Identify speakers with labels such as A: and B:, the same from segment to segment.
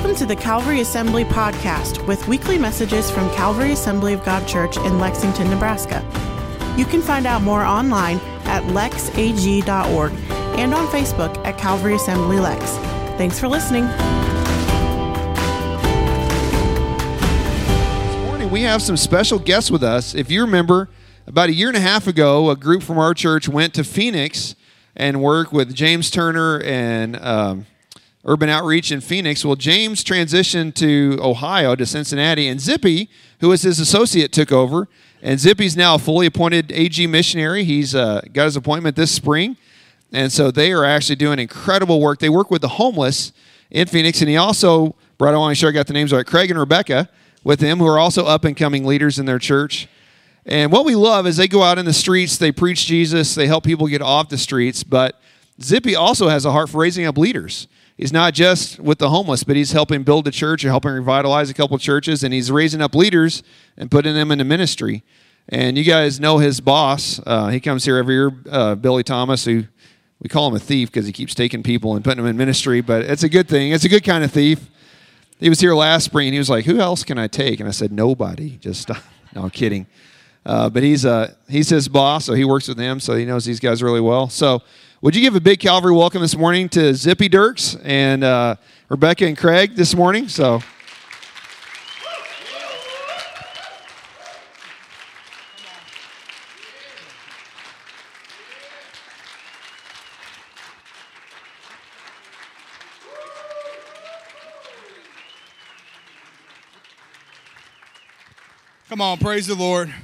A: Welcome to the Calvary Assembly podcast with weekly messages from Calvary Assembly of God Church in Lexington, Nebraska. You can find out more online at lexag.org and on Facebook at Calvary Assembly Lex. Thanks for listening.
B: This morning we have some special guests with us. If you remember, about a year and a half ago, a group from our church went to Phoenix and worked with James Turner and um, Urban Outreach in Phoenix. Well, James transitioned to Ohio, to Cincinnati, and Zippy, who was his associate, took over. And Zippy's now a fully appointed AG missionary. He's uh, got his appointment this spring. And so they are actually doing incredible work. They work with the homeless in Phoenix. And he also brought, I want to make sure I got the names right, Craig and Rebecca with him, who are also up and coming leaders in their church. And what we love is they go out in the streets, they preach Jesus, they help people get off the streets. But Zippy also has a heart for raising up leaders. He's not just with the homeless, but he's helping build a church and helping revitalize a couple churches, and he's raising up leaders and putting them into ministry. And you guys know his boss. Uh, he comes here every year, uh, Billy Thomas, who we call him a thief because he keeps taking people and putting them in ministry, but it's a good thing. It's a good kind of thief. He was here last spring. He was like, "Who else can I take?" And I said, "Nobody." Just no, I'm kidding. Uh, but he's uh, he's his boss, so he works with them, so he knows these guys really well. So, would you give a big Calvary welcome this morning to Zippy Dirks and uh, Rebecca and Craig this morning? So.
C: Come on, praise the Lord.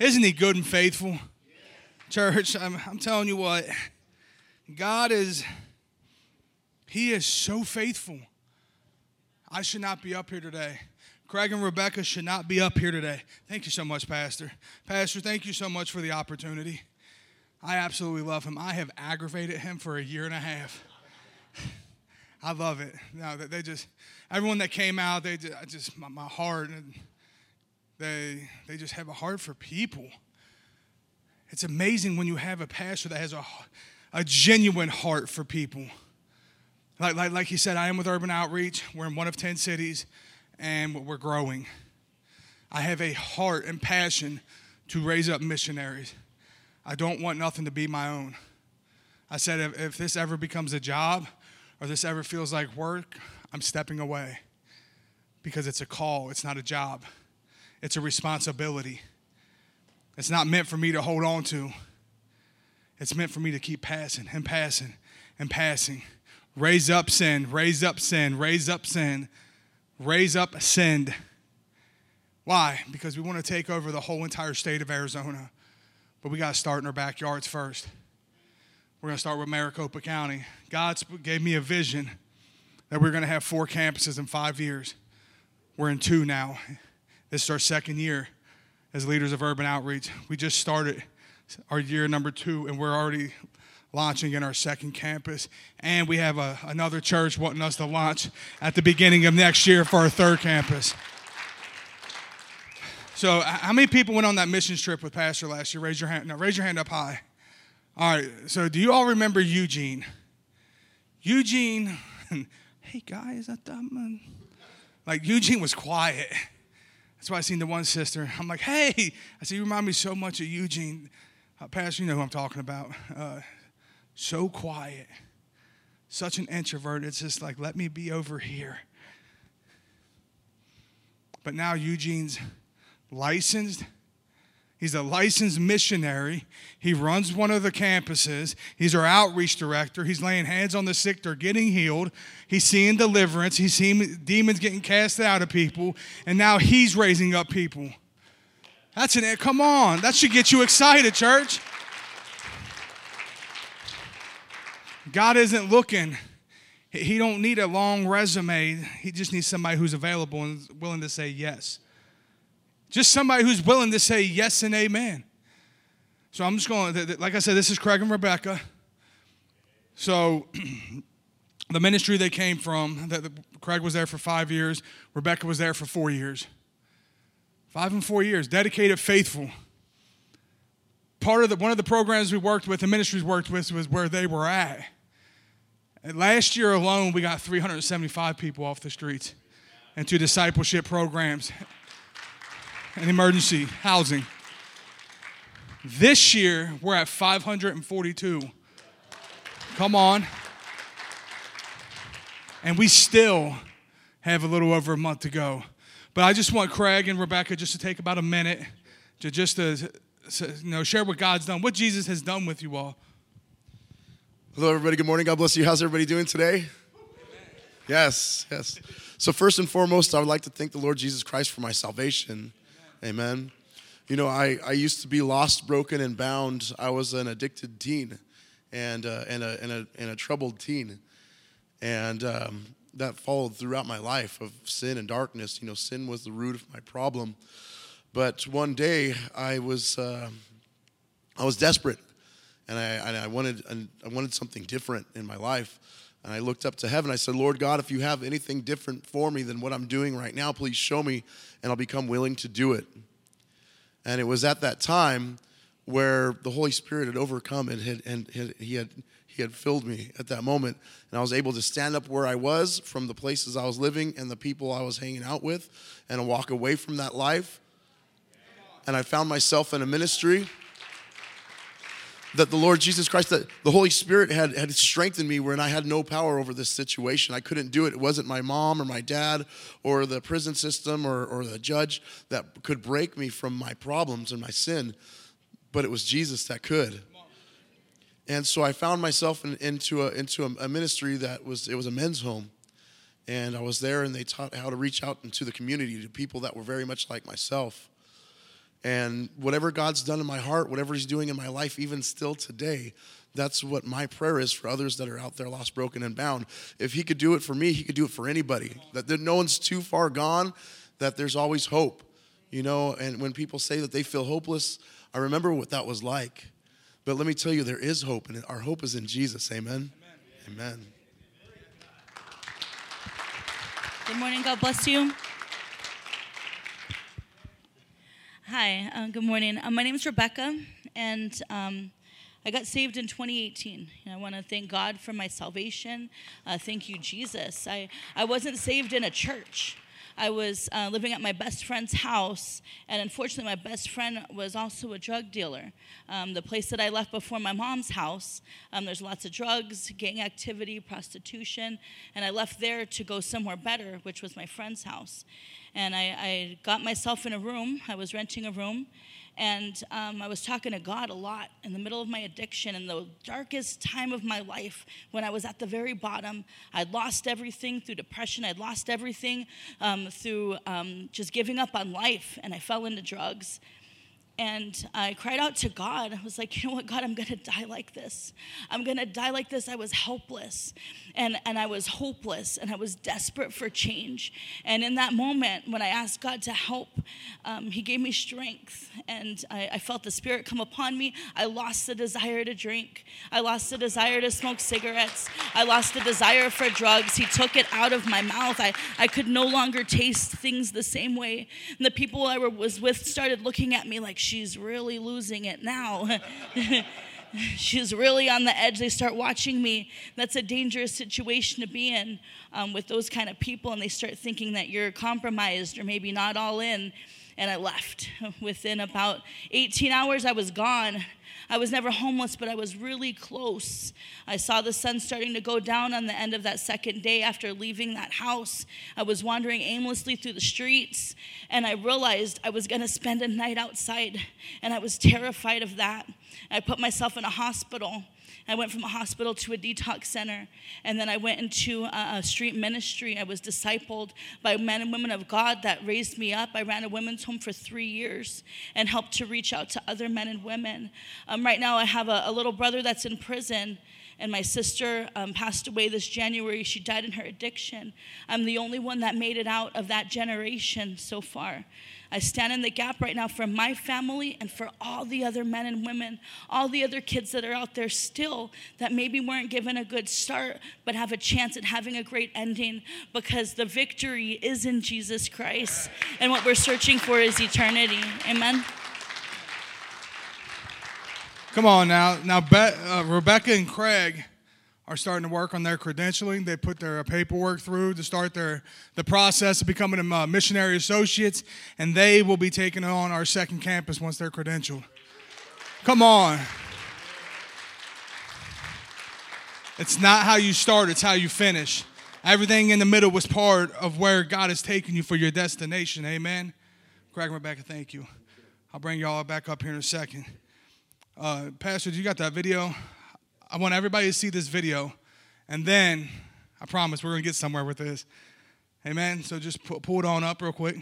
C: Isn't he good and faithful? Church, I'm, I'm telling you what, God is, he is so faithful. I should not be up here today. Craig and Rebecca should not be up here today. Thank you so much, Pastor. Pastor, thank you so much for the opportunity. I absolutely love him. I have aggravated him for a year and a half. I love it. No, they just everyone that came out, they just, just my, my heart and they, they just have a heart for people. It's amazing when you have a pastor that has a, a genuine heart for people. Like, like, like he said, I am with Urban Outreach. We're in one of 10 cities and we're growing. I have a heart and passion to raise up missionaries. I don't want nothing to be my own. I said, if, if this ever becomes a job or this ever feels like work, I'm stepping away because it's a call, it's not a job. It's a responsibility. It's not meant for me to hold on to. It's meant for me to keep passing and passing and passing. Raise up sin, raise up sin, raise up sin, raise up sin. Why? Because we want to take over the whole entire state of Arizona. But we got to start in our backyards first. We're going to start with Maricopa County. God gave me a vision that we're going to have four campuses in five years. We're in two now. This is our second year as leaders of urban outreach. We just started our year number two, and we're already launching in our second campus. And we have a, another church wanting us to launch at the beginning of next year for our third campus. So, how many people went on that missions trip with Pastor last year? Raise your hand. No, raise your hand up high. All right. So, do you all remember Eugene? Eugene, hey guys, that man? Like Eugene was quiet. That's why I seen the one sister. I'm like, hey, I said, you remind me so much of Eugene. Uh, Pastor, you know who I'm talking about. Uh, so quiet, such an introvert. It's just like, let me be over here. But now Eugene's licensed He's a licensed missionary. He runs one of the campuses. He's our outreach director. He's laying hands on the sick, they're getting healed. He's seeing deliverance. He's seeing demons getting cast out of people. And now he's raising up people. That's an, come on, that should get you excited, church. God isn't looking. He don't need a long resume. He just needs somebody who's available and willing to say yes. Just somebody who's willing to say yes and amen. So I'm just going, like I said, this is Craig and Rebecca. So the ministry they came from, that Craig was there for five years, Rebecca was there for four years. Five and four years, dedicated, faithful. Part of the, one of the programs we worked with, the ministries worked with, was where they were at. And last year alone, we got 375 people off the streets. into discipleship programs and emergency housing. This year, we're at 542. Come on. And we still have a little over a month to go. But I just want Craig and Rebecca just to take about a minute to just to, you know share what God's done, what Jesus has done with you all.
D: Hello, everybody. Good morning. God bless you. How's everybody doing today? Yes, yes. So, first and foremost, I would like to thank the Lord Jesus Christ for my salvation. Amen. You know, I, I used to be lost, broken, and bound. I was an addicted teen and, uh, and, a, and, a, and a troubled teen. And um, that followed throughout my life of sin and darkness. You know, sin was the root of my problem. But one day I was, uh, I was desperate and I, I, wanted, I wanted something different in my life. And I looked up to heaven. I said, Lord God, if you have anything different for me than what I'm doing right now, please show me, and I'll become willing to do it. And it was at that time where the Holy Spirit had overcome and, had, and had, he, had, had filled me at that moment. And I was able to stand up where I was from the places I was living and the people I was hanging out with and walk away from that life. And I found myself in a ministry that the Lord Jesus Christ, that the Holy Spirit had, had strengthened me when I had no power over this situation. I couldn't do it. It wasn't my mom or my dad or the prison system or, or the judge that could break me from my problems and my sin, but it was Jesus that could. And so I found myself in, into, a, into a, a ministry that was, it was a men's home. And I was there and they taught how to reach out into the community to people that were very much like myself. And whatever God's done in my heart, whatever He's doing in my life, even still today, that's what my prayer is for others that are out there lost, broken, and bound. If He could do it for me, He could do it for anybody. That no one's too far gone, that there's always hope. You know, and when people say that they feel hopeless, I remember what that was like. But let me tell you, there is hope, and our hope is in Jesus. Amen. Amen. Amen.
E: Good morning. God bless you. Hi, uh, good morning. Uh, my name is Rebecca, and um, I got saved in 2018. And I want to thank God for my salvation. Uh, thank you, Jesus. I, I wasn't saved in a church. I was uh, living at my best friend's house, and unfortunately, my best friend was also a drug dealer. Um, the place that I left before my mom's house, um, there's lots of drugs, gang activity, prostitution, and I left there to go somewhere better, which was my friend's house. And I, I got myself in a room, I was renting a room, and um, I was talking to God a lot in the middle of my addiction, in the darkest time of my life, when I was at the very bottom. I'd lost everything through depression, I'd lost everything um, through um, just giving up on life, and I fell into drugs. And I cried out to God. I was like, you know what, God, I'm gonna die like this. I'm gonna die like this. I was helpless and, and I was hopeless and I was desperate for change. And in that moment, when I asked God to help, um, He gave me strength and I, I felt the Spirit come upon me. I lost the desire to drink, I lost the desire to smoke cigarettes, I lost the desire for drugs. He took it out of my mouth. I, I could no longer taste things the same way. And the people I was with started looking at me like, she's really losing it now. she's really on the edge. They start watching me. That's a dangerous situation to be in um, with those kind of people, and they start thinking that you're compromised or maybe not all in. And I left. Within about 18 hours, I was gone. I was never homeless, but I was really close. I saw the sun starting to go down on the end of that second day after leaving that house. I was wandering aimlessly through the streets, and I realized I was going to spend a night outside, and I was terrified of that. I put myself in a hospital. I went from a hospital to a detox center, and then I went into a, street ministry. I was discipled by men and women of God that raised me up. I ran a women's home for three years and helped to reach out to other men and women. Um, right now, I have a, a little brother that's in prison and my sister um, passed away this January. She died in her addiction. I'm the only one that made it out of that generation so far. I stand in the gap right now for my family and for all the other men and women, all the other kids that are out there still that maybe weren't given a good start, but have a chance at having a great ending because the victory is in Jesus Christ. And what we're searching for is eternity. Amen.
C: Come on now. Now, Be- uh, Rebecca and Craig are starting to work on their credentialing. They put their paperwork through to start their the process of becoming uh, missionary associates, and they will be taking on our second campus once they're credentialed. Come on. It's not how you start, it's how you finish. Everything in the middle was part of where God has taken you for your destination. Amen. Craig and Rebecca, thank you. I'll bring y'all back up here in a second. Uh, Pastor, you got that video? I want everybody to see this video, and then I promise we're going to get somewhere with this. Amen. So just pull, pull it on up real quick.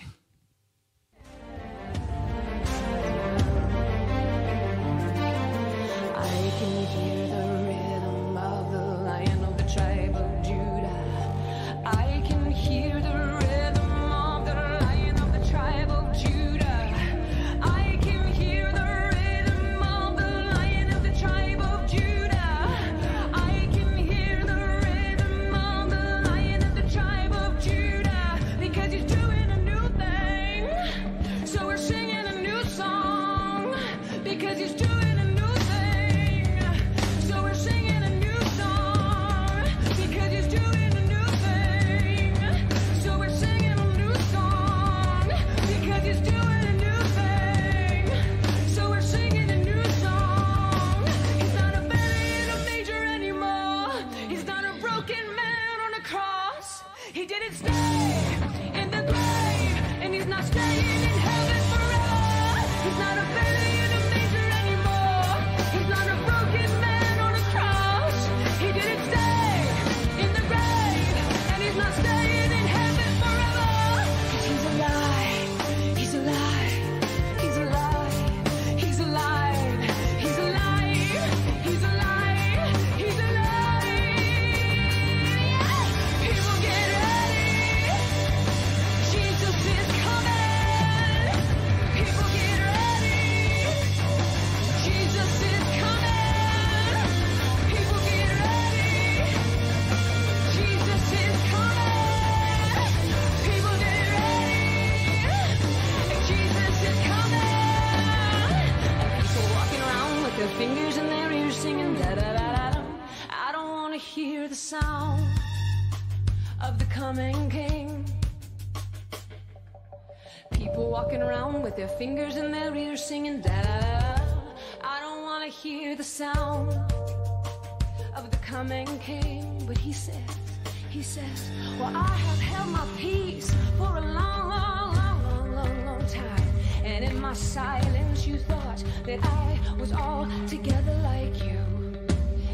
F: The sound of the coming King. People walking around with their fingers in their ears singing da da da. I don't want to hear the sound of the coming King, but he says, he says, well I have held my peace for a long, long, long, long, long, long time, and in my silence you thought that I was all together like you.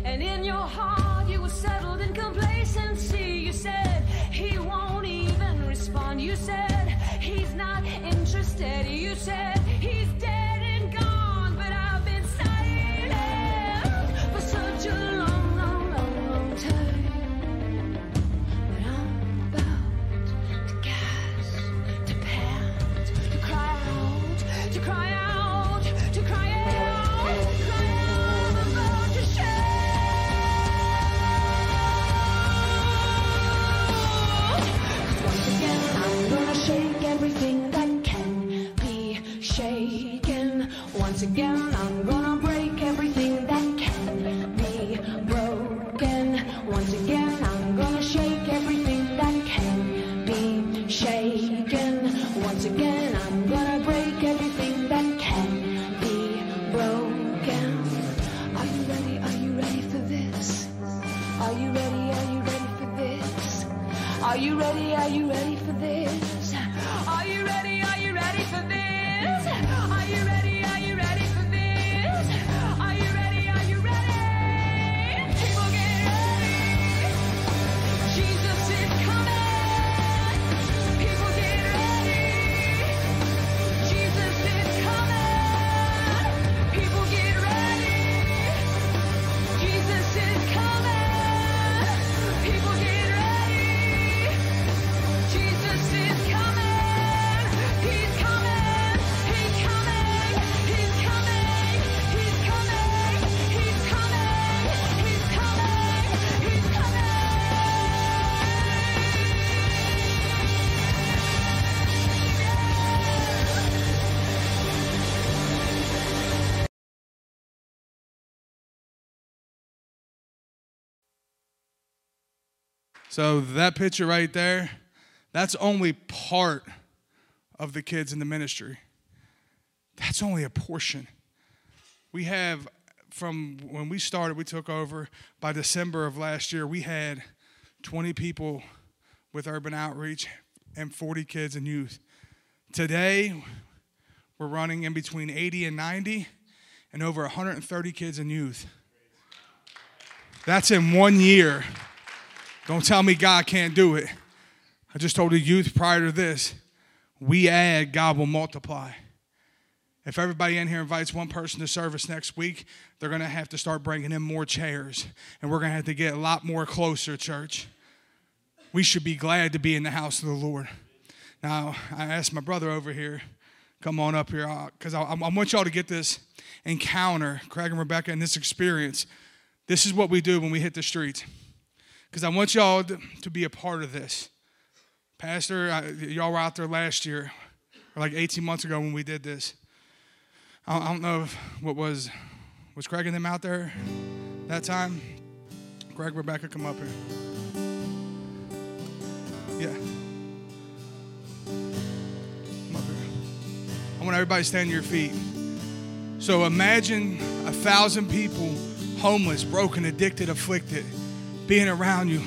F: And in your heart you were settled in complacency. You said he won't even respond. You said he's not interested. You said
C: So that picture right there, that's only part of the kids in the ministry. That's only a portion. We have, from when we started, we took over by December of last year, we had 20 people with urban outreach and 40 kids and youth. Today, we're running in between 80 and 90 and over 130 kids and youth. That's in one year. Don't tell me God can't do it. I just told the youth prior to this we add, God will multiply. If everybody in here invites one person to service next week, they're going to have to start bringing in more chairs. And we're going to have to get a lot more closer, church. We should be glad to be in the house of the Lord. Now, I asked my brother over here, come on up here, uh, because I, I want y'all to get this encounter, Craig and Rebecca, and this experience. This is what we do when we hit the streets. Because I want y'all to, be a part of this. Pastor, I, y'all were out there last year, or like 18 months ago when we did this. I, I don't know if, what was, was Craig and them out there that time? Craig, Rebecca, come up here. Yeah. Come up here. I want everybody to stand your feet. So imagine a thousand people, homeless, broken, addicted, afflicted, being around you.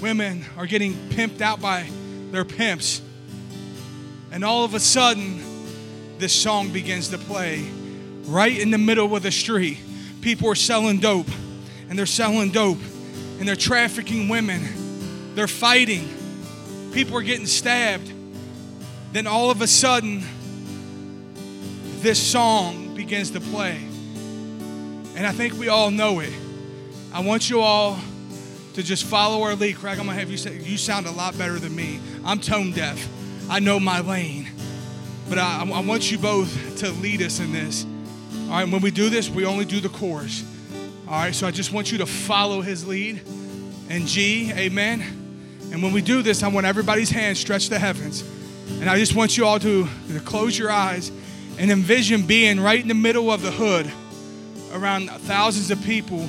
C: Women are getting pimped out by their pimps. And all of a sudden, this song begins to play right in the middle of the street. People are selling dope, and they're selling dope, and they're trafficking women. They're fighting. People are getting stabbed. Then all of a sudden, this song begins to play. And I think we all know it. I want you all to just follow our lead. Craig, I'm gonna have you say, you sound a lot better than me. I'm tone deaf. I know my lane. But I, I want you both to lead us in this. All right, when we do this, we only do the chorus. All right, so I just want you to follow his lead. And G, amen. And when we do this, I want everybody's hands stretched to heavens. And I just want you all to, to close your eyes and envision being right in the middle of the hood around thousands of people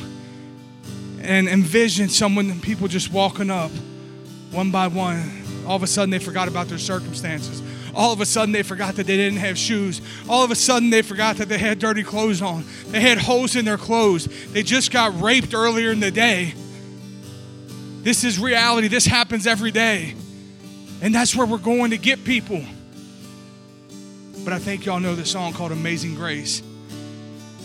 C: and envision someone, people just walking up one by one. All of a sudden, they forgot about their circumstances. All of a sudden, they forgot that they didn't have shoes. All of a sudden, they forgot that they had dirty clothes on. They had holes in their clothes. They just got raped earlier in the day. This is reality. This happens every day. And that's where we're going to get people. But I think y'all know the song called Amazing Grace.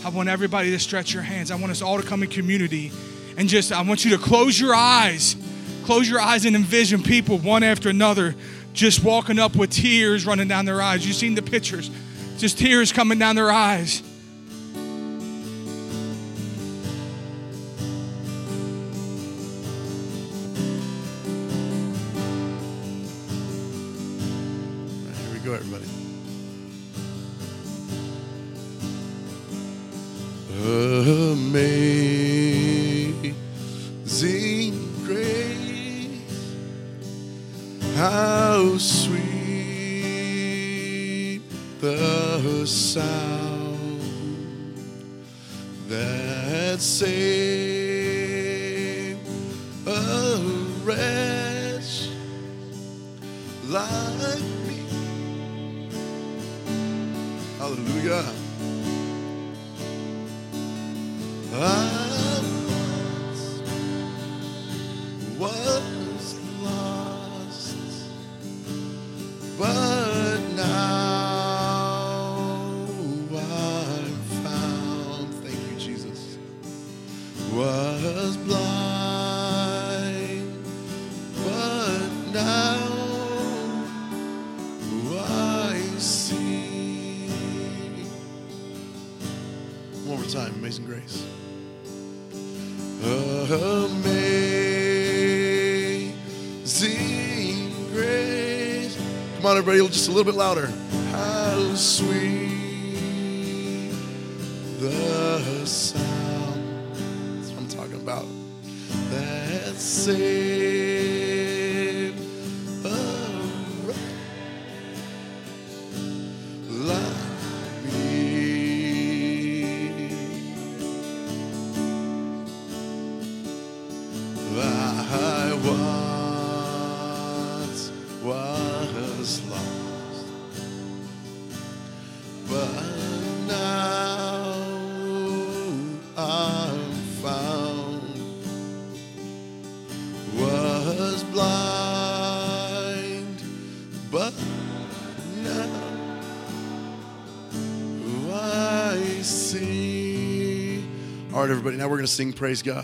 C: I want everybody to stretch your hands. I want us all to come in community and just, I want you to close your eyes. Close your eyes and envision people one after another just walking up with tears running down their eyes. You've seen the pictures, just tears coming down their eyes.
D: Amazing Grace. Amazing Grace. Come on, everybody, just a little bit louder. How sweet the sound. That's what I'm talking about. That saved everybody, now we're going to sing Praise God.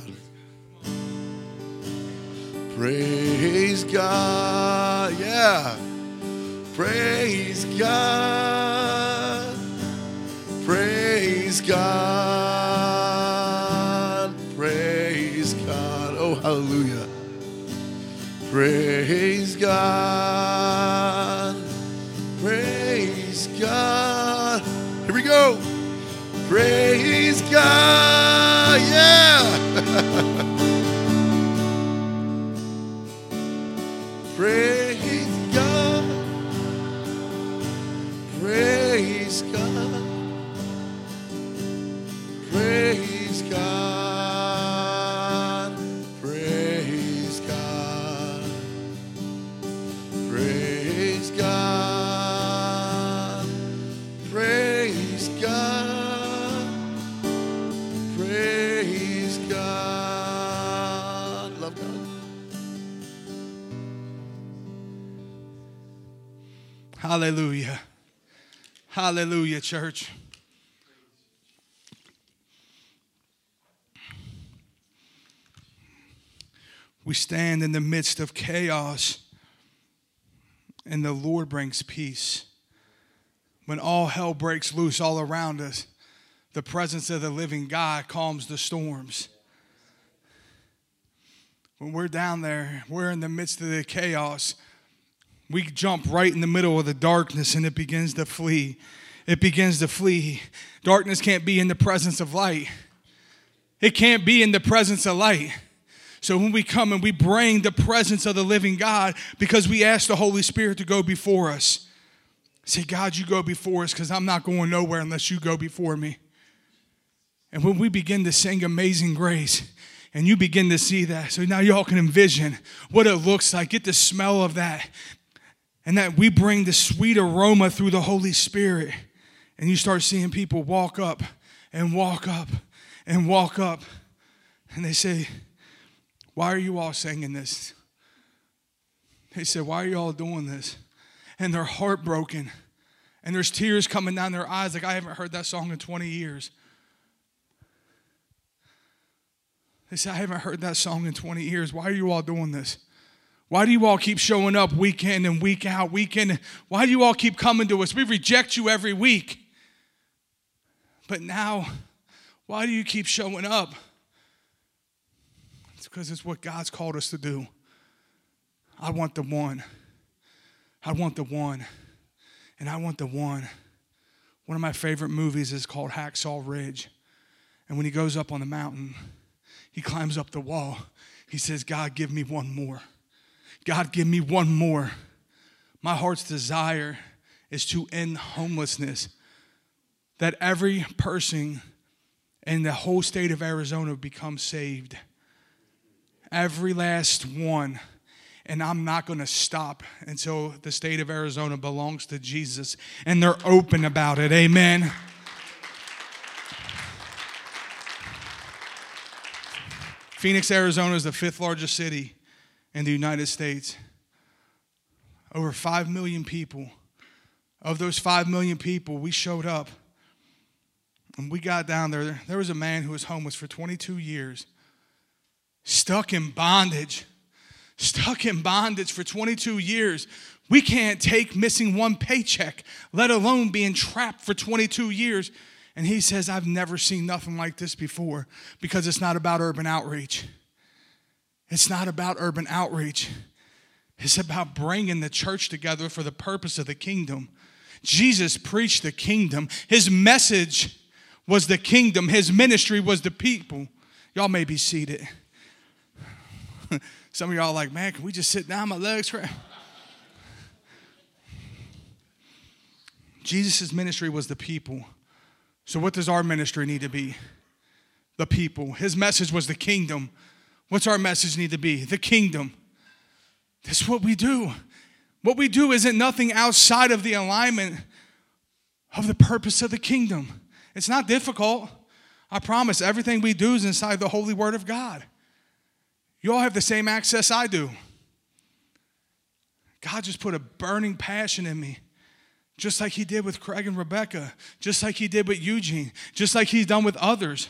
D: Hallelujah.
C: Hallelujah, church. We stand in the midst of chaos, and the Lord brings peace. When all hell breaks loose all around us, the presence of the living God calms the storms. When we're down there, we're in the midst of the chaos we jump right in the middle of the darkness and it begins to flee. It begins to flee. Darkness can't be in the presence of light. It can't be in the presence of light. So when we come and we bring the presence of the living God because we ask the Holy Spirit to go before us. Say, God, you go before us because I'm not going nowhere unless you go before me. And when we begin to sing Amazing Grace, and you begin to see that, so now y'all can envision what it looks like, get the smell of that, and that we bring the sweet aroma through the Holy Spirit. And you start seeing people walk up and walk up and walk up. And they say, Why are you all singing this? They said, Why are you all doing this? And they're heartbroken. And there's tears coming down their eyes, like I haven't heard that song in 20 years. They said, I haven't heard that song in 20 years. Why are you all doing this? Why do you all keep showing up week in and week out, week in? Why do you all keep coming to us? We reject you every week. But now, why do you keep showing up? It's because it's what God's called us to do. I want the one. I want the one. And I want the one. One of my favorite movies is called Hacksaw Ridge. And when he goes up on the mountain, he climbs up the wall. He says, God, give me one more. God, give me one more. My heart's desire is to end homelessness, that every person in the whole state of Arizona become saved. Every last one. And I'm not going to stop until the state of Arizona belongs to Jesus and they're open about it. Amen. Phoenix, Arizona is the fifth largest city in the United States. Over 5 million people. Of those 5 million people, we showed up and we got down there. There was a man who was homeless for 22 years, stuck in bondage, stuck in bondage for 22 years. We can't take missing one paycheck, let alone being trapped for 22 years. And he says, I've never seen nothing like this before because it's not about urban outreach. It's not about urban outreach. It's about bringing the church together for the purpose of the kingdom. Jesus preached the kingdom. His message was the kingdom. His ministry was the people. Y'all may be seated. Some of y'all like, man, can we just sit down? My legs cramp. Jesus' ministry was the people. So, what does our ministry need to be? The people. His message was the kingdom. What's our message need to be? The kingdom. That's what we do. What we do isn't nothing outside of the alignment of the purpose of the kingdom. It's not difficult. I promise everything we do is inside the holy word of God. You all have the same access I do. God just put a burning passion in me, just like He did with Craig and Rebecca, just like He did with Eugene, just like He's done with others.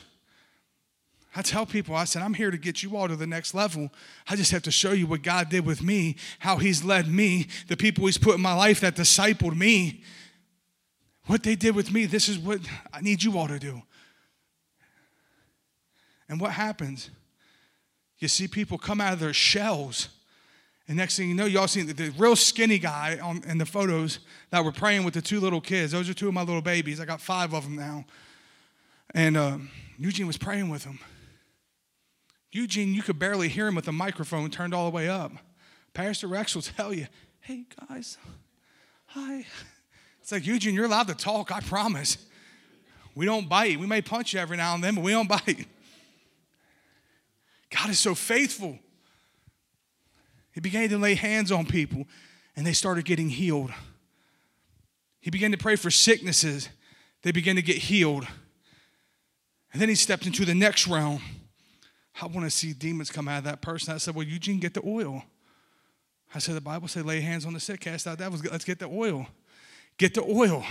C: I tell people, I said, I'm here to get you all to the next level. I just have to show you what God did with me, how He's led me, the people He's put in my life that discipled me. What they did with me, this is what I need you all to do. And what happens? You see people come out of their shells. And next thing you know, y'all seen the, the real skinny guy on, in the photos that were praying with the two little kids. Those are two of my little babies. I got five of them now. And um, Eugene was praying with them. Eugene, you could barely hear him with the microphone turned all the way up. Pastor Rex will tell you, hey guys, hi. It's like, Eugene, you're allowed to talk, I promise. We don't bite. We may punch you every now and then, but we don't bite. God is so faithful. He began to lay hands on people and they started getting healed. He began to pray for sicknesses, they began to get healed. And then he stepped into the next realm. I want to see demons come out of that person. I said, Well, Eugene, get the oil. I said, The Bible said, lay hands on the sick, cast out devils. Let's get the oil. Get the oil.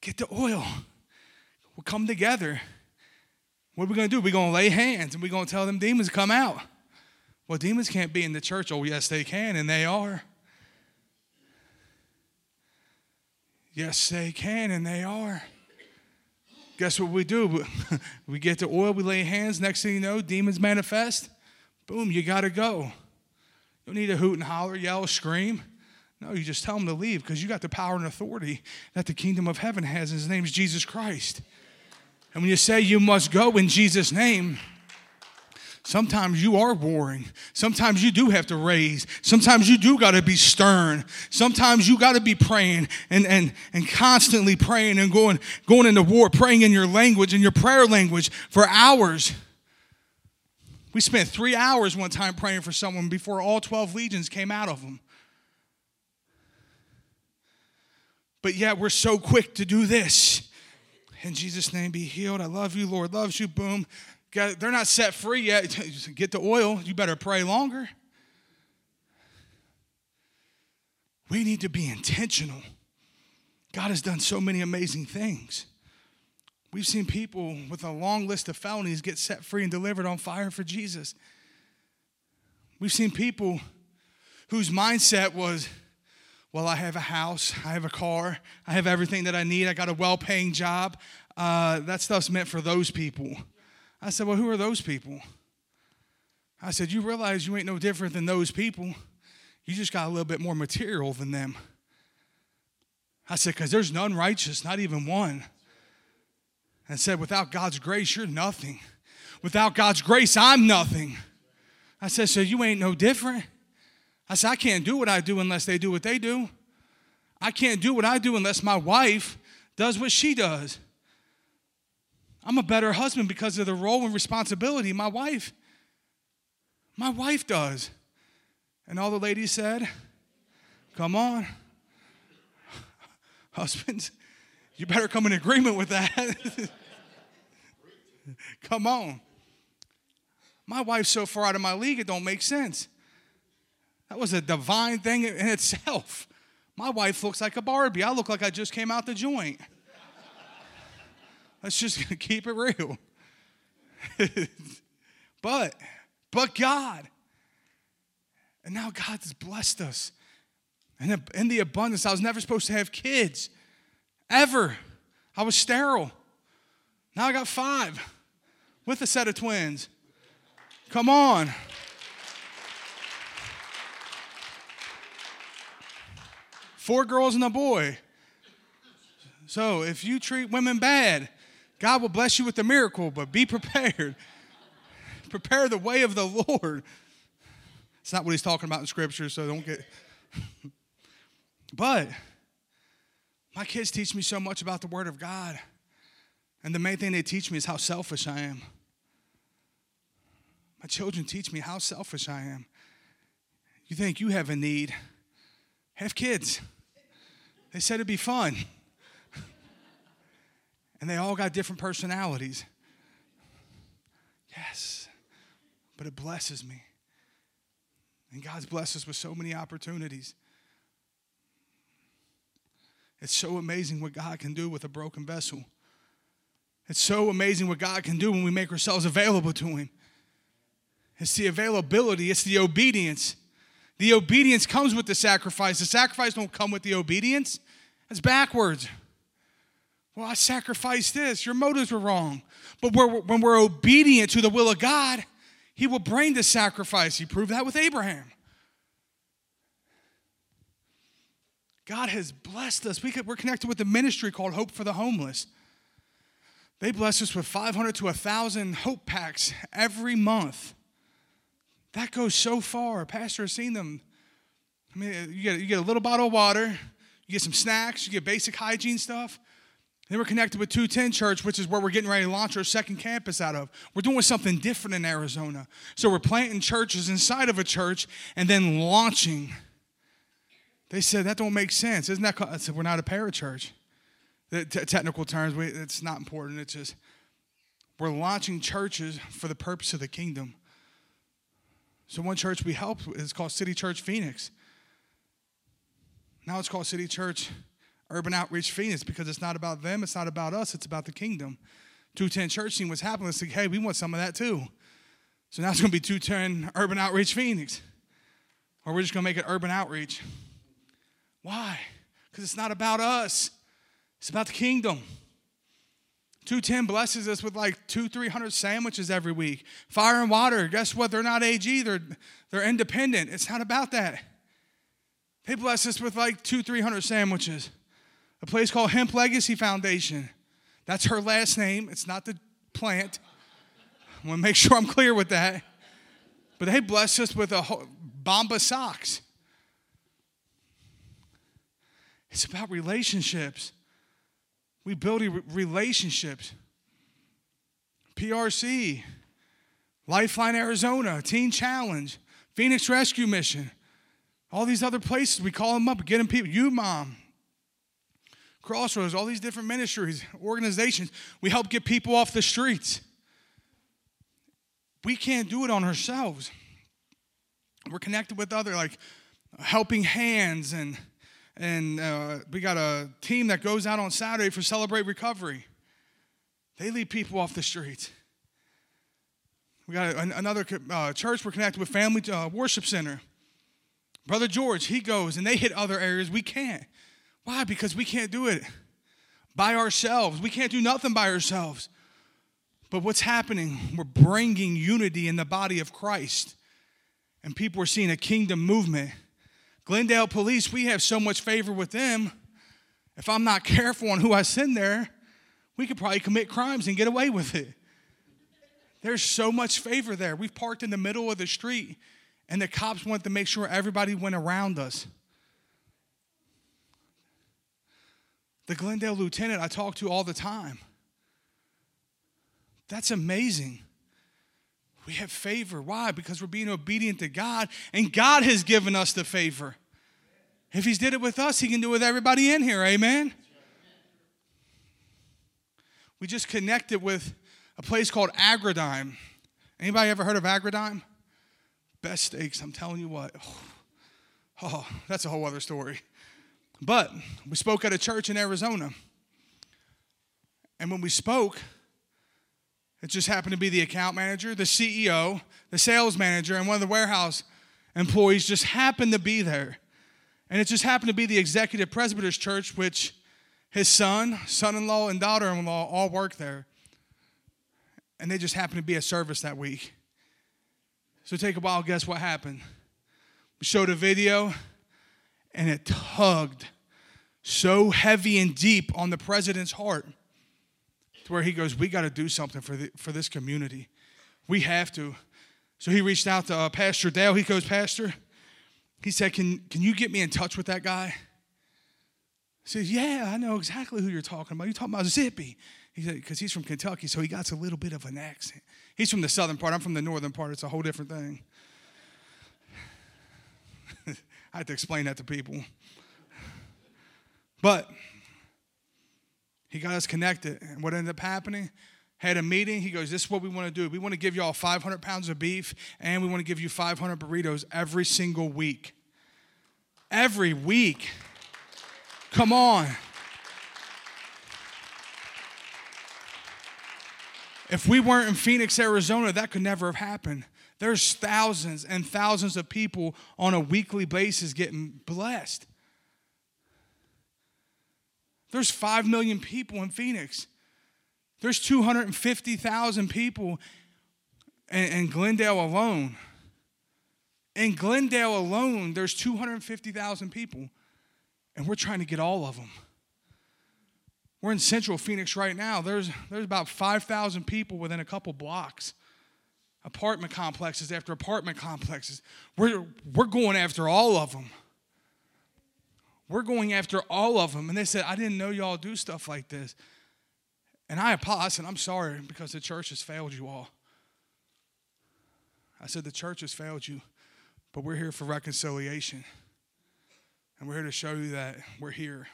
C: Get the oil. We'll come together. What are we going to do? We're going to lay hands and we're going to tell them demons come out. Well, demons can't be in the church. Oh, yes, they can, and they are. Yes, they can, and they are. Guess what we do? We get the oil, we lay hands. Next thing you know, demons manifest. Boom, you got to go. You don't need to hoot and holler, yell, scream. No, you just tell them to leave because you got the power and authority that the kingdom of heaven has. In his name is Jesus Christ. And when you say you must go in Jesus' name, Sometimes you are warring. Sometimes you do have to raise. Sometimes you do got to be stern. Sometimes you got to be praying and, and, and constantly praying and going, going into war, praying in your language, in your prayer language for hours. We spent three hours one time praying for someone before all 12 legions came out of them. But yet we're so quick to do this. In Jesus' name, be healed. I love you, Lord loves you. Boom. They're not set free yet. Get the oil. You better pray longer. We need to be intentional. God has done so many amazing things. We've seen people with a long list of felonies get set free and delivered on fire for Jesus. We've seen people whose mindset was, well, I have a house, I have a car, I have everything that I need, I got a well paying job. Uh, that stuff's meant for those people. I said, Well, who are those people? I said, You realize you ain't no different than those people. You just got a little bit more material than them. I said, Because there's none righteous, not even one. And said, Without God's grace, you're nothing. Without God's grace, I'm nothing. I said, So you ain't no different. I said, I can't do what I do unless they do what they do. I can't do what I do unless my wife does what she does. I'm a better husband because of the role and responsibility my wife my wife does. And all the ladies said, "Come on. Husbands, you better come in agreement with that." come on. My wife's so far out of my league it don't make sense. That was a divine thing in itself. My wife looks like a Barbie. I look like I just came out the joint. Let's just keep it real. but, but God. And now God has blessed us. And in the abundance, I was never supposed to have kids, ever. I was sterile. Now I got five with a set of twins. Come on. Four girls and a boy. So if you treat women bad, God will bless you with a miracle, but be prepared. Prepare the way of the Lord. It's not what he's talking about in scripture, so don't get. but my kids teach me so much about the Word of God. And the main thing they teach me is how selfish I am. My children teach me how selfish I am. You think you have a need? Have kids. They said it'd be fun. And they all got different personalities. Yes. But it blesses me. And God's blessed us with so many opportunities. It's so amazing what God can do with a broken vessel. It's so amazing what God can do when we make ourselves available to Him. It's the availability, it's the obedience. The obedience comes with the sacrifice. The sacrifice don't come with the obedience. It's backwards. Well, I sacrificed this. Your motives were wrong. But we're, when we're obedient to the will of God, He will bring the sacrifice. He proved that with Abraham. God has blessed us. We could, we're connected with the ministry called Hope for the Homeless. They bless us with 500 to 1,000 hope packs every month. That goes so far. Pastor has seen them. I mean, you get, you get a little bottle of water, you get some snacks, you get basic hygiene stuff. Then we're connected with 210 Church, which is where we're getting ready to launch our second campus out of. We're doing something different in Arizona. So we're planting churches inside of a church and then launching. They said that don't make sense. Isn't that? I said we're not a parachurch. The t- technical terms, we, it's not important. It's just we're launching churches for the purpose of the kingdom. So one church we helped is called City Church Phoenix. Now it's called City Church Urban Outreach Phoenix because it's not about them, it's not about us, it's about the kingdom. 210 Church team was happening. It's like, hey, we want some of that too. So now it's going to be 210 Urban Outreach Phoenix. Or we're just going to make it Urban Outreach. Why? Because it's not about us, it's about the kingdom. 210 blesses us with like two, 300 sandwiches every week. Fire and water, guess what? They're not AG, they're, they're independent. It's not about that. They bless us with like two, 300 sandwiches. A place called Hemp Legacy Foundation. That's her last name, it's not the plant. I want to make sure I'm clear with that. But they bless us with a Bombas socks. It's about relationships. We build relationships. PRC, Lifeline Arizona, Teen Challenge, Phoenix Rescue Mission, all these other places. We call them up, getting people. You, mom, Crossroads, all these different ministries, organizations. We help get people off the streets. We can't do it on ourselves. We're connected with other like helping hands and and uh, we got a team that goes out on Saturday for Celebrate Recovery. They lead people off the streets. We got an- another uh, church we're connected with, Family uh, Worship Center. Brother George, he goes and they hit other areas we can't. Why? Because we can't do it by ourselves. We can't do nothing by ourselves. But what's happening? We're bringing unity in the body of Christ, and people are seeing a kingdom movement. Glendale Police, we have so much favor with them. If I'm not careful on who I send there, we could probably commit crimes and get away with it. There's so much favor there. We've parked in the middle of the street, and the cops wanted to make sure everybody went around us. The Glendale lieutenant I talk to all the time. That's amazing. We have favor. Why? Because we're being obedient to God, and God has given us the favor. If He's did it with us, He can do it with everybody in here. Amen. We just connected with a place called Agrodime. Anybody ever heard of Agrodime? Best steaks. I'm telling you what. Oh, that's a whole other story. But we spoke at a church in Arizona, and when we spoke, it just happened to be the account manager, the CEO, the sales manager, and one of the warehouse employees just happened to be there. And it just happened to be the executive presbyter's church, which his son, son in law, and daughter in law all work there. And they just happened to be at service that week. So take a wild guess what happened. We showed a video, and it tugged so heavy and deep on the president's heart to where he goes, We got to do something for, the, for this community. We have to. So he reached out to uh, Pastor Dale. He goes, Pastor, he said, can, can you get me in touch with that guy? He says, Yeah, I know exactly who you're talking about. You're talking about Zippy. He said, Because he's from Kentucky, so he got a little bit of an accent. He's from the southern part. I'm from the northern part. It's a whole different thing. I had to explain that to people. But he got us connected. And what ended up happening? Had a meeting. He goes, This is what we want to do. We want to give y'all 500 pounds of beef and we want to give you 500 burritos every single week. Every week. Come on. If we weren't in Phoenix, Arizona, that could never have happened. There's thousands and thousands of people on a weekly basis getting blessed. There's 5 million people in Phoenix. There's 250,000 people in, in Glendale alone. In Glendale alone, there's 250,000 people, and we're trying to get all of them. We're in central Phoenix right now. There's, there's about 5,000 people within a couple blocks. Apartment complexes after apartment complexes. We're, we're going after all of them. We're going after all of them. And they said, I didn't know y'all do stuff like this. And I apologize. Said, I'm sorry because the church has failed you all. I said, the church has failed you, but we're here for reconciliation. And we're here to show you that we're here.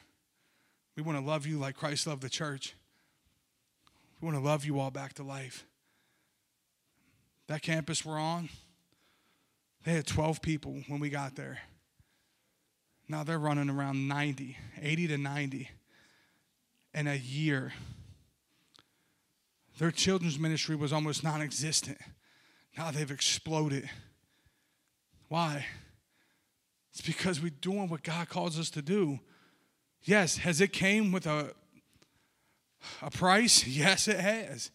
C: We want to love you like Christ loved the church. We want to love you all back to life. That campus we're on, they had 12 people when we got there. Now they're running around 90, 80 to 90 in a year. Their children's ministry was almost non existent. Now they've exploded. Why? It's because we're doing what God calls us to do. Yes, has it came with a a price? Yes, it has.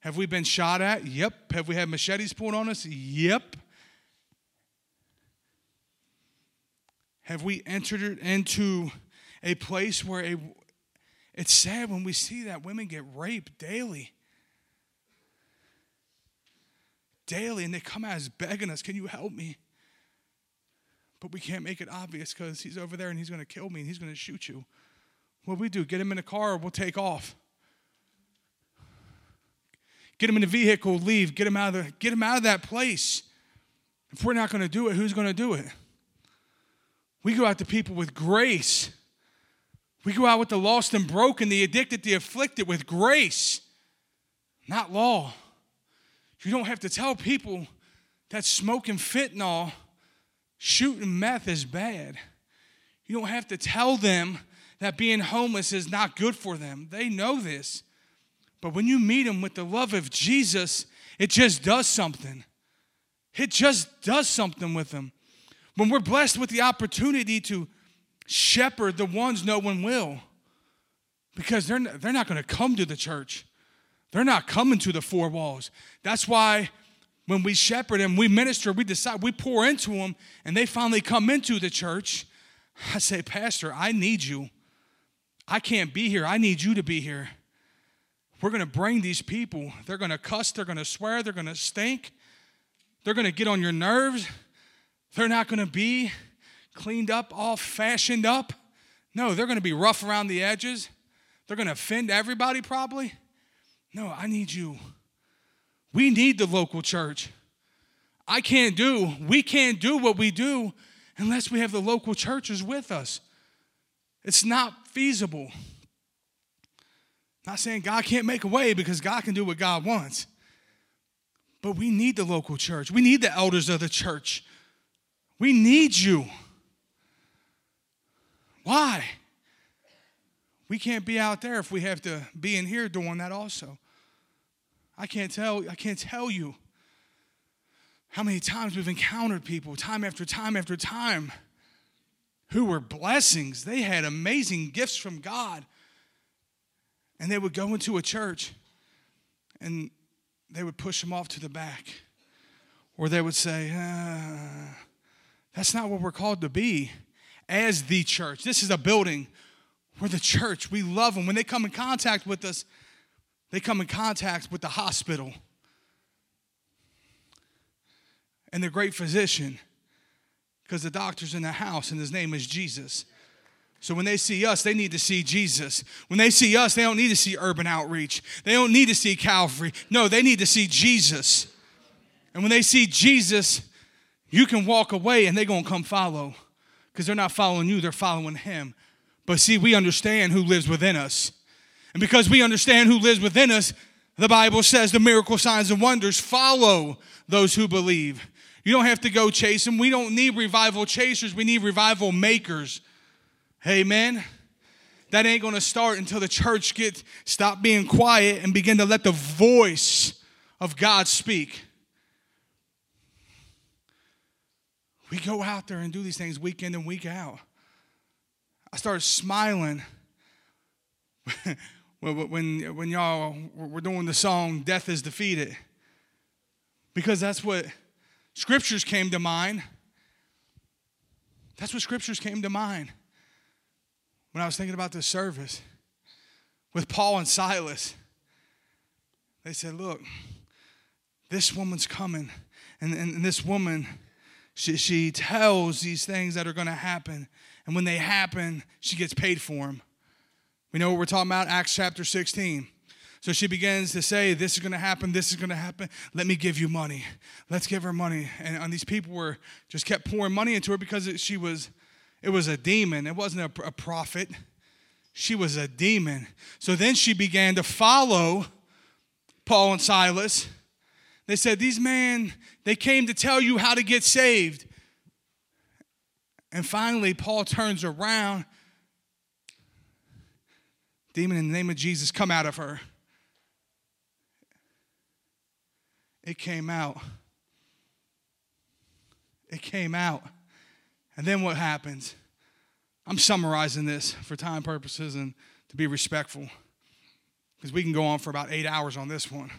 C: Have we been shot at? Yep. Have we had machetes pulled on us? Yep. Have we entered into a place where a, it's sad when we see that women get raped daily? Daily, and they come out as begging us, Can you help me? But we can't make it obvious because he's over there and he's going to kill me and he's going to shoot you. What do we do? Get him in a car, we'll take off. Get him in the vehicle, leave. Get him out of the, get him out of that place. If we're not going to do it, who's going to do it? We go out to people with grace. We go out with the lost and broken, the addicted, the afflicted with grace, not law. You don't have to tell people that smoking fentanyl, shooting meth is bad. You don't have to tell them that being homeless is not good for them. They know this. But when you meet them with the love of Jesus, it just does something. It just does something with them. When we're blessed with the opportunity to shepherd the ones no one will, because they're, they're not going to come to the church. They're not coming to the four walls. That's why when we shepherd them, we minister, we decide, we pour into them, and they finally come into the church. I say, Pastor, I need you. I can't be here. I need you to be here. We're going to bring these people. They're going to cuss, they're going to swear, they're going to stink, they're going to get on your nerves. They're not going to be cleaned up, all fashioned up. No, they're going to be rough around the edges. They're going to offend everybody, probably. No, I need you. We need the local church. I can't do, we can't do what we do unless we have the local churches with us. It's not feasible. Not saying God can't make a way because God can do what God wants. But we need the local church. We need the elders of the church. We need you. Why? We can't be out there if we have to be in here doing that also. I can't tell I can't tell you how many times we've encountered people time after time after time who were blessings. They had amazing gifts from God. And they would go into a church and they would push them off to the back. Or they would say, ah, that's not what we're called to be as the church. This is a building. We're the church. We love them. When they come in contact with us, they come in contact with the hospital and the great physician because the doctor's in the house and his name is Jesus. So when they see us, they need to see Jesus. When they see us, they don't need to see urban outreach. They don't need to see Calvary. No, they need to see Jesus. And when they see Jesus, you can walk away and they're going to come follow. because they're not following you, they're following him. But see, we understand who lives within us. And because we understand who lives within us, the Bible says the miracle signs and wonders follow those who believe. You don't have to go chase them. We don't need revival chasers, we need revival makers. Amen. That ain't going to start until the church gets stop being quiet and begin to let the voice of God speak. We go out there and do these things week in and week out. I started smiling when, when, when y'all were doing the song Death is Defeated. Because that's what scriptures came to mind. That's what scriptures came to mind when I was thinking about this service with Paul and Silas. They said, Look, this woman's coming, and, and, and this woman, she, she tells these things that are going to happen. And when they happen, she gets paid for them. We know what we're talking about, Acts chapter 16. So she begins to say, This is going to happen, this is going to happen. Let me give you money. Let's give her money. And, and these people were just kept pouring money into her because it, she was, it was a demon. It wasn't a, a prophet. She was a demon. So then she began to follow Paul and Silas. They said, These men, they came to tell you how to get saved. And finally, Paul turns around. Demon, in the name of Jesus, come out of her. It came out. It came out. And then what happens? I'm summarizing this for time purposes and to be respectful because we can go on for about eight hours on this one.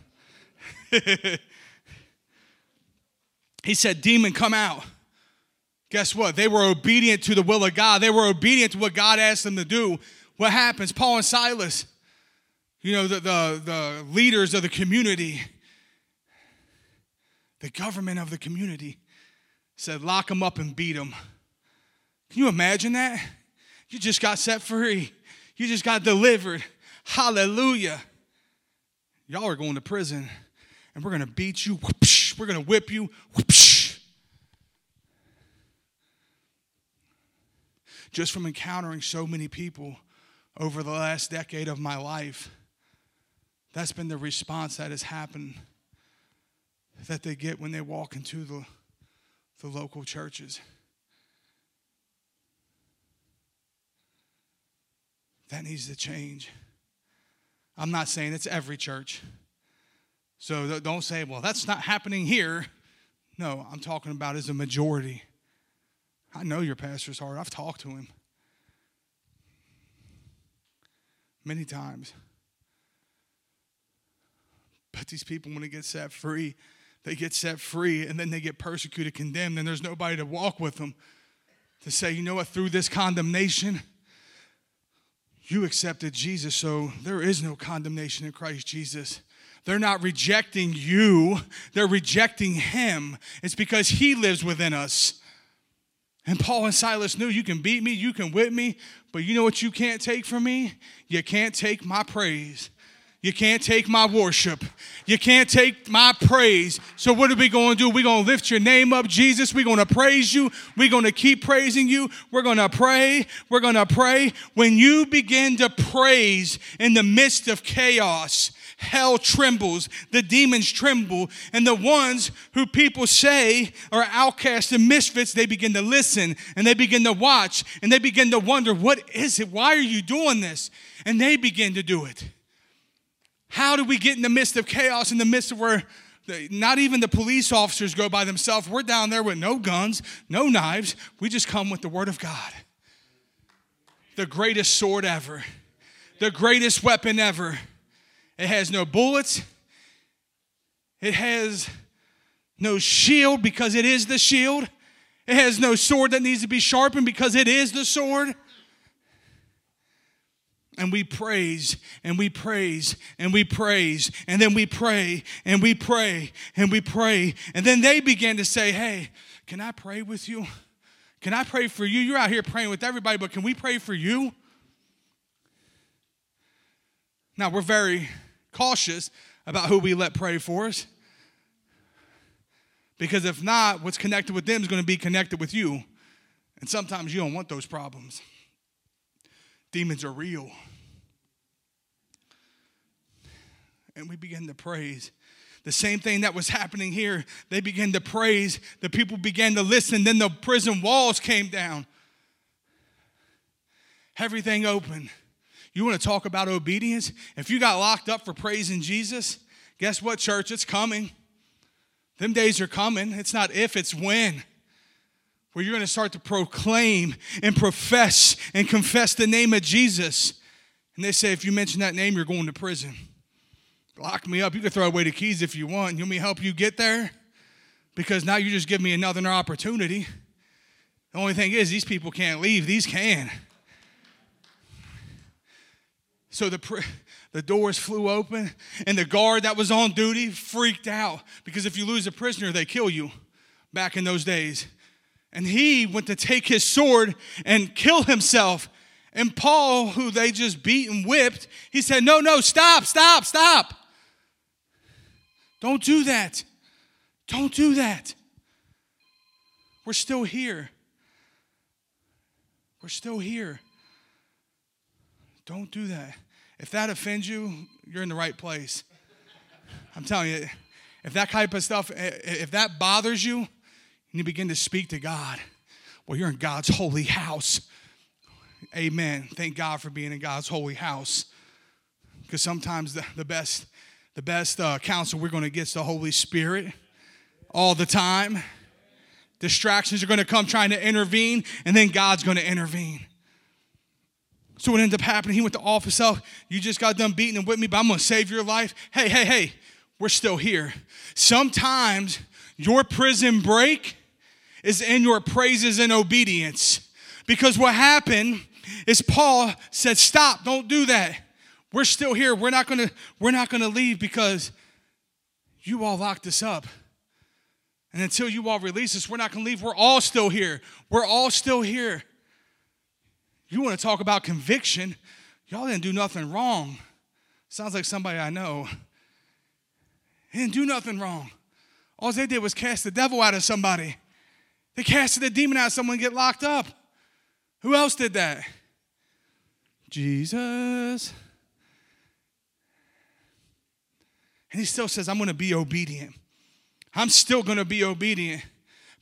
C: he said, Demon, come out. Guess what? They were obedient to the will of God. They were obedient to what God asked them to do. What happens? Paul and Silas, you know, the, the, the leaders of the community, the government of the community said, lock them up and beat them. Can you imagine that? You just got set free. You just got delivered. Hallelujah. Y'all are going to prison and we're going to beat you. We're going to whip you. Just from encountering so many people over the last decade of my life, that's been the response that has happened that they get when they walk into the, the local churches. That needs to change. I'm not saying it's every church. So don't say, well, that's not happening here. No, I'm talking about as a majority. I know your pastor's heart. I've talked to him many times. But these people, when they get set free, they get set free and then they get persecuted, condemned, and there's nobody to walk with them to say, you know what, through this condemnation, you accepted Jesus, so there is no condemnation in Christ Jesus. They're not rejecting you, they're rejecting Him. It's because He lives within us. And Paul and Silas knew you can beat me, you can whip me, but you know what you can't take from me? You can't take my praise. You can't take my worship. You can't take my praise. So, what are we going to do? We're going to lift your name up, Jesus. We're going to praise you. We're going to keep praising you. We're going to pray. We're going to pray. When you begin to praise in the midst of chaos, hell trembles, the demons tremble, and the ones who people say are outcasts and misfits, they begin to listen and they begin to watch and they begin to wonder, what is it? Why are you doing this? And they begin to do it. How do we get in the midst of chaos, in the midst of where not even the police officers go by themselves? We're down there with no guns, no knives. We just come with the Word of God. The greatest sword ever, the greatest weapon ever. It has no bullets, it has no shield because it is the shield. It has no sword that needs to be sharpened because it is the sword. And we praise and we praise and we praise and then we pray and we pray and we pray. And then they began to say, Hey, can I pray with you? Can I pray for you? You're out here praying with everybody, but can we pray for you? Now, we're very cautious about who we let pray for us. Because if not, what's connected with them is going to be connected with you. And sometimes you don't want those problems. Demons are real. And we begin to praise. The same thing that was happening here, they began to praise. The people began to listen. Then the prison walls came down. Everything open. You want to talk about obedience? If you got locked up for praising Jesus, guess what, church? It's coming. Them days are coming. It's not if, it's when. Where you're going to start to proclaim and profess and confess the name of Jesus. And they say, if you mention that name, you're going to prison. Lock me up. You can throw away the keys if you want. You want me to help you get there? Because now you just give me another opportunity. The only thing is, these people can't leave. These can. So the, the doors flew open, and the guard that was on duty freaked out because if you lose a prisoner, they kill you back in those days. And he went to take his sword and kill himself. And Paul, who they just beat and whipped, he said, No, no, stop, stop, stop. Don't do that. Don't do that. We're still here. We're still here. Don't do that. If that offends you, you're in the right place. I'm telling you, if that type of stuff, if that bothers you, and you begin to speak to God, well, you're in God's holy house. Amen. Thank God for being in God's holy house. Because sometimes the, the best, the best uh, counsel we're going to get is the Holy Spirit all the time. Distractions are going to come trying to intervene, and then God's going to intervene. So what ended up happening, he went to office out. You just got done beating and with me, but I'm to save your life. Hey, hey, hey, we're still here. Sometimes your prison break is in your praises and obedience. Because what happened is Paul said, "Stop, don't do that. We're still here. We're not to we're not to leave because you all locked us up. And until you all release us, we're not to leave. We're all still here. We're all still here. You want to talk about conviction? Y'all didn't do nothing wrong. Sounds like somebody I know. They didn't do nothing wrong. All they did was cast the devil out of somebody. They casted the demon out of someone and get locked up. Who else did that? Jesus. And he still says, I'm going to be obedient. I'm still going to be obedient.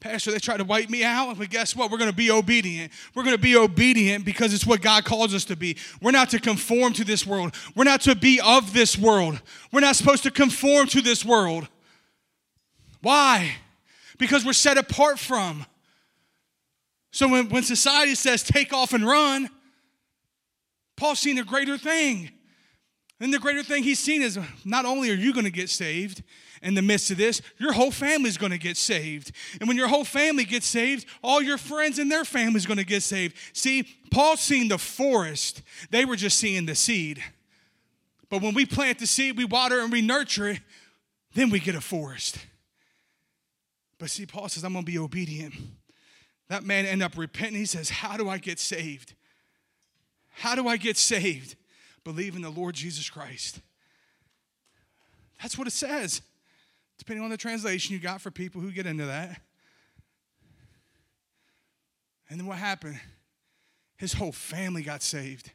C: Pastor, they try to wipe me out, but guess what? We're going to be obedient. We're going to be obedient because it's what God calls us to be. We're not to conform to this world. We're not to be of this world. We're not supposed to conform to this world. Why? Because we're set apart from. So when, when society says take off and run, Paul's seen a greater thing. And the greater thing he's seen is not only are you going to get saved in the midst of this, your whole family's going to get saved. And when your whole family gets saved, all your friends and their family's going to get saved. See, Paul's seen the forest, they were just seeing the seed. But when we plant the seed, we water and we nurture it, then we get a forest. But see, Paul says, I'm going to be obedient. That man ended up repenting. He says, How do I get saved? How do I get saved? Believe in the Lord Jesus Christ. That's what it says, depending on the translation you got for people who get into that. And then what happened? His whole family got saved.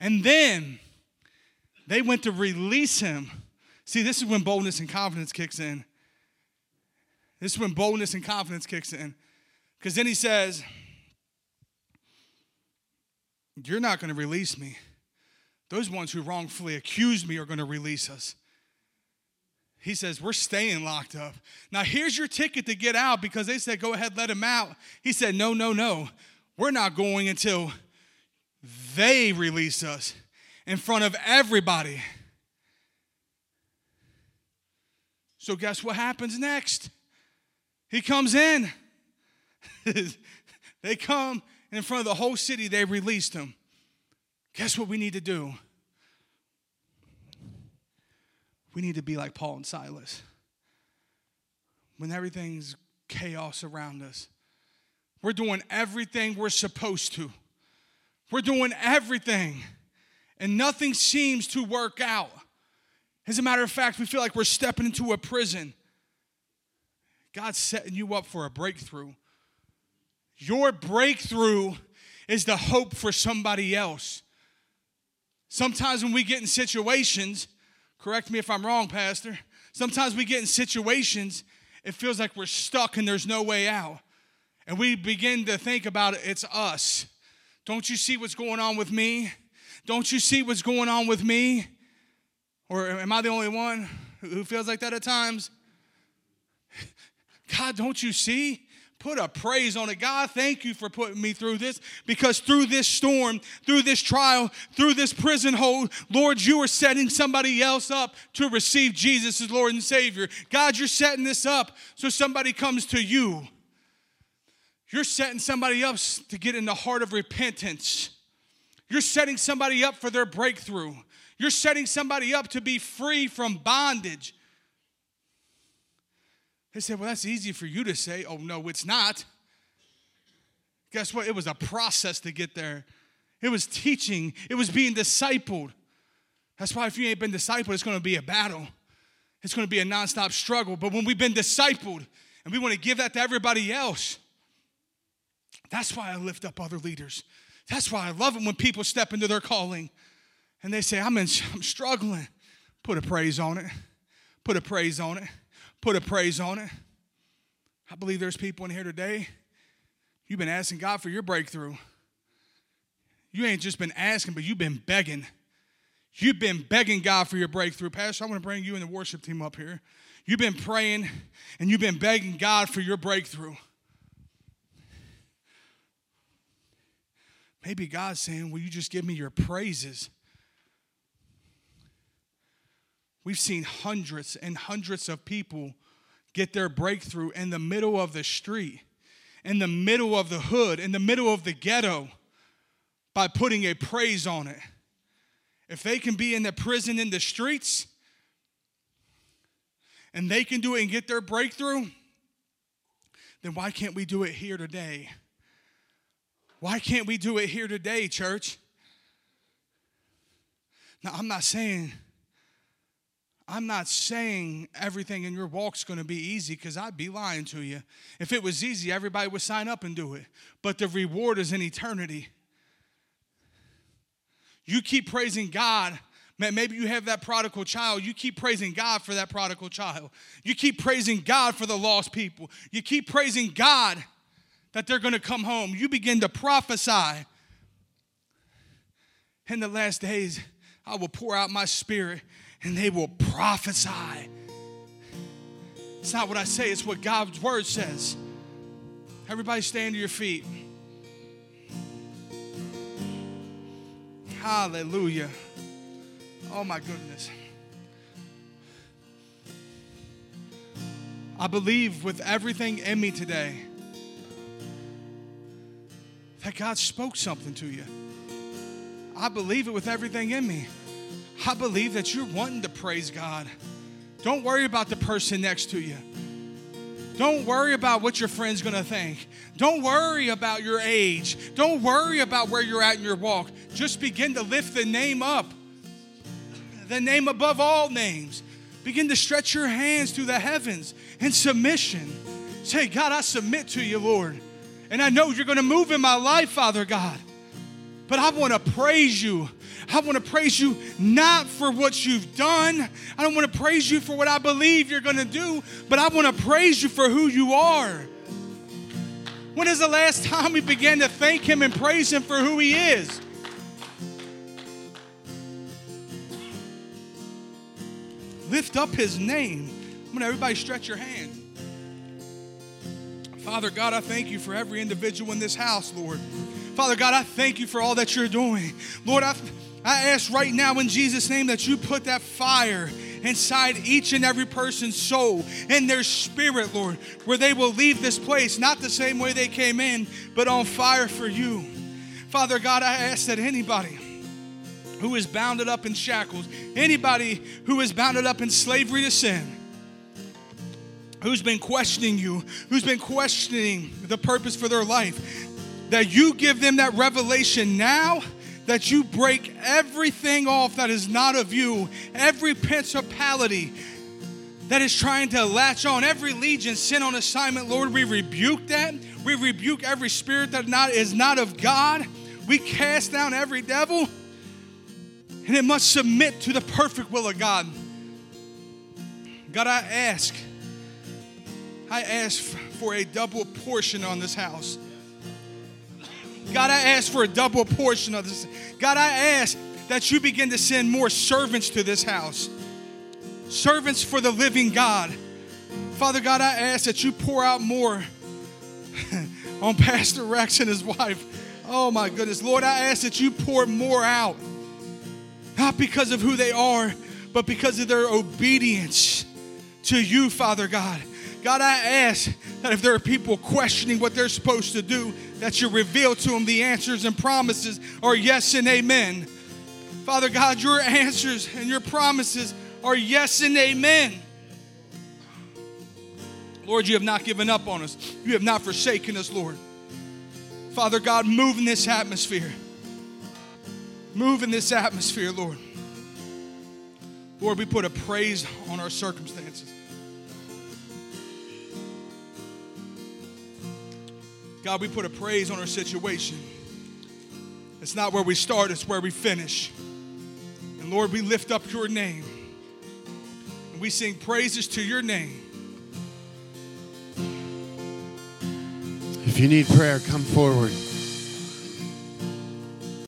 C: And then they went to release him. See, this is when boldness and confidence kicks in. This is when boldness and confidence kicks in. Because then he says, You're not going to release me. Those ones who wrongfully accused me are going to release us. He says, We're staying locked up. Now, here's your ticket to get out because they said, Go ahead, let him out. He said, No, no, no. We're not going until they release us in front of everybody. So, guess what happens next? He comes in. they come in front of the whole city, they released him. Guess what we need to do? We need to be like Paul and Silas. When everything's chaos around us, we're doing everything we're supposed to. We're doing everything, and nothing seems to work out. As a matter of fact, we feel like we're stepping into a prison. God's setting you up for a breakthrough. Your breakthrough is the hope for somebody else. Sometimes when we get in situations, correct me if I'm wrong, Pastor, sometimes we get in situations, it feels like we're stuck and there's no way out. And we begin to think about it, it's us. Don't you see what's going on with me? Don't you see what's going on with me? Or am I the only one who feels like that at times? God, don't you see? Put a praise on it. God, thank you for putting me through this because through this storm, through this trial, through this prison hold, Lord, you are setting somebody else up to receive Jesus as Lord and Savior. God, you're setting this up so somebody comes to you. You're setting somebody up to get in the heart of repentance. You're setting somebody up for their breakthrough. You're setting somebody up to be free from bondage. They said, Well, that's easy for you to say. Oh, no, it's not. Guess what? It was a process to get there. It was teaching, it was being discipled. That's why if you ain't been discipled, it's gonna be a battle. It's gonna be a nonstop struggle. But when we've been discipled and we wanna give that to everybody else, that's why I lift up other leaders. That's why I love it when people step into their calling and they say, I'm, in, I'm struggling. Put a praise on it. Put a praise on it. Put a praise on it. I believe there's people in here today, you've been asking God for your breakthrough. You ain't just been asking, but you've been begging. You've been begging God for your breakthrough. Pastor, I want to bring you and the worship team up here. You've been praying and you've been begging God for your breakthrough. Maybe God's saying, Will you just give me your praises? We've seen hundreds and hundreds of people get their breakthrough in the middle of the street, in the middle of the hood, in the middle of the ghetto by putting a praise on it. If they can be in the prison in the streets and they can do it and get their breakthrough, then why can't we do it here today? Why can't we do it here today, church? Now, I'm not saying I'm not saying everything in your walk's going to be easy because I'd be lying to you. If it was easy, everybody would sign up and do it. But the reward is in eternity. You keep praising God. Maybe you have that prodigal child. You keep praising God for that prodigal child. You keep praising God for the lost people. You keep praising God that they're going to come home. You begin to prophesy. In the last days, I will pour out my spirit and they will prophesy. It's not what I say, it's what God's word says. Everybody stand to your feet. Hallelujah. Oh my goodness. I believe with everything in me today that God spoke something to you. I believe it with everything in me. I believe that you're wanting to praise God. Don't worry about the person next to you. Don't worry about what your friend's gonna think. Don't worry about your age. Don't worry about where you're at in your walk. Just begin to lift the name up, the name above all names. Begin to stretch your hands to the heavens in submission. Say, God, I submit to you, Lord. And I know you're gonna move in my life, Father God. But I wanna praise you. I want to praise you not for what you've done. I don't want to praise you for what I believe you're going to do, but I want to praise you for who you are. When is the last time we began to thank Him and praise Him for who He is? Lift up His name. I'm going to everybody stretch your hand. Father God, I thank you for every individual in this house, Lord. Father God, I thank you for all that you're doing. Lord, I, I ask right now in Jesus' name that you put that fire inside each and every person's soul and their spirit, Lord, where they will leave this place not the same way they came in, but on fire for you. Father God, I ask that anybody who is bounded up in shackles, anybody who is bounded up in slavery to sin, who's been questioning you, who's been questioning the purpose for their life, that you give them that revelation now that you break everything off that is not of you, every principality that is trying to latch on, every legion sent on assignment, Lord, we rebuke that. We rebuke every spirit that not, is not of God. We cast down every devil, and it must submit to the perfect will of God. God, I ask, I ask for a double portion on this house. God, I ask for a double portion of this. God, I ask that you begin to send more servants to this house, servants for the living God. Father God, I ask that you pour out more on Pastor Rex and his wife. Oh my goodness. Lord, I ask that you pour more out, not because of who they are, but because of their obedience to you, Father God. God, I ask that if there are people questioning what they're supposed to do, that you reveal to them the answers and promises are yes and amen. Father God, your answers and your promises are yes and amen. Lord, you have not given up on us. You have not forsaken us, Lord. Father God, move in this atmosphere. Move in this atmosphere, Lord. Lord, we put a praise on our circumstances. God, we put a praise on our situation. It's not where we start, it's where we finish. And Lord, we lift up your name. And we sing praises to your name.
B: If you need prayer, come forward.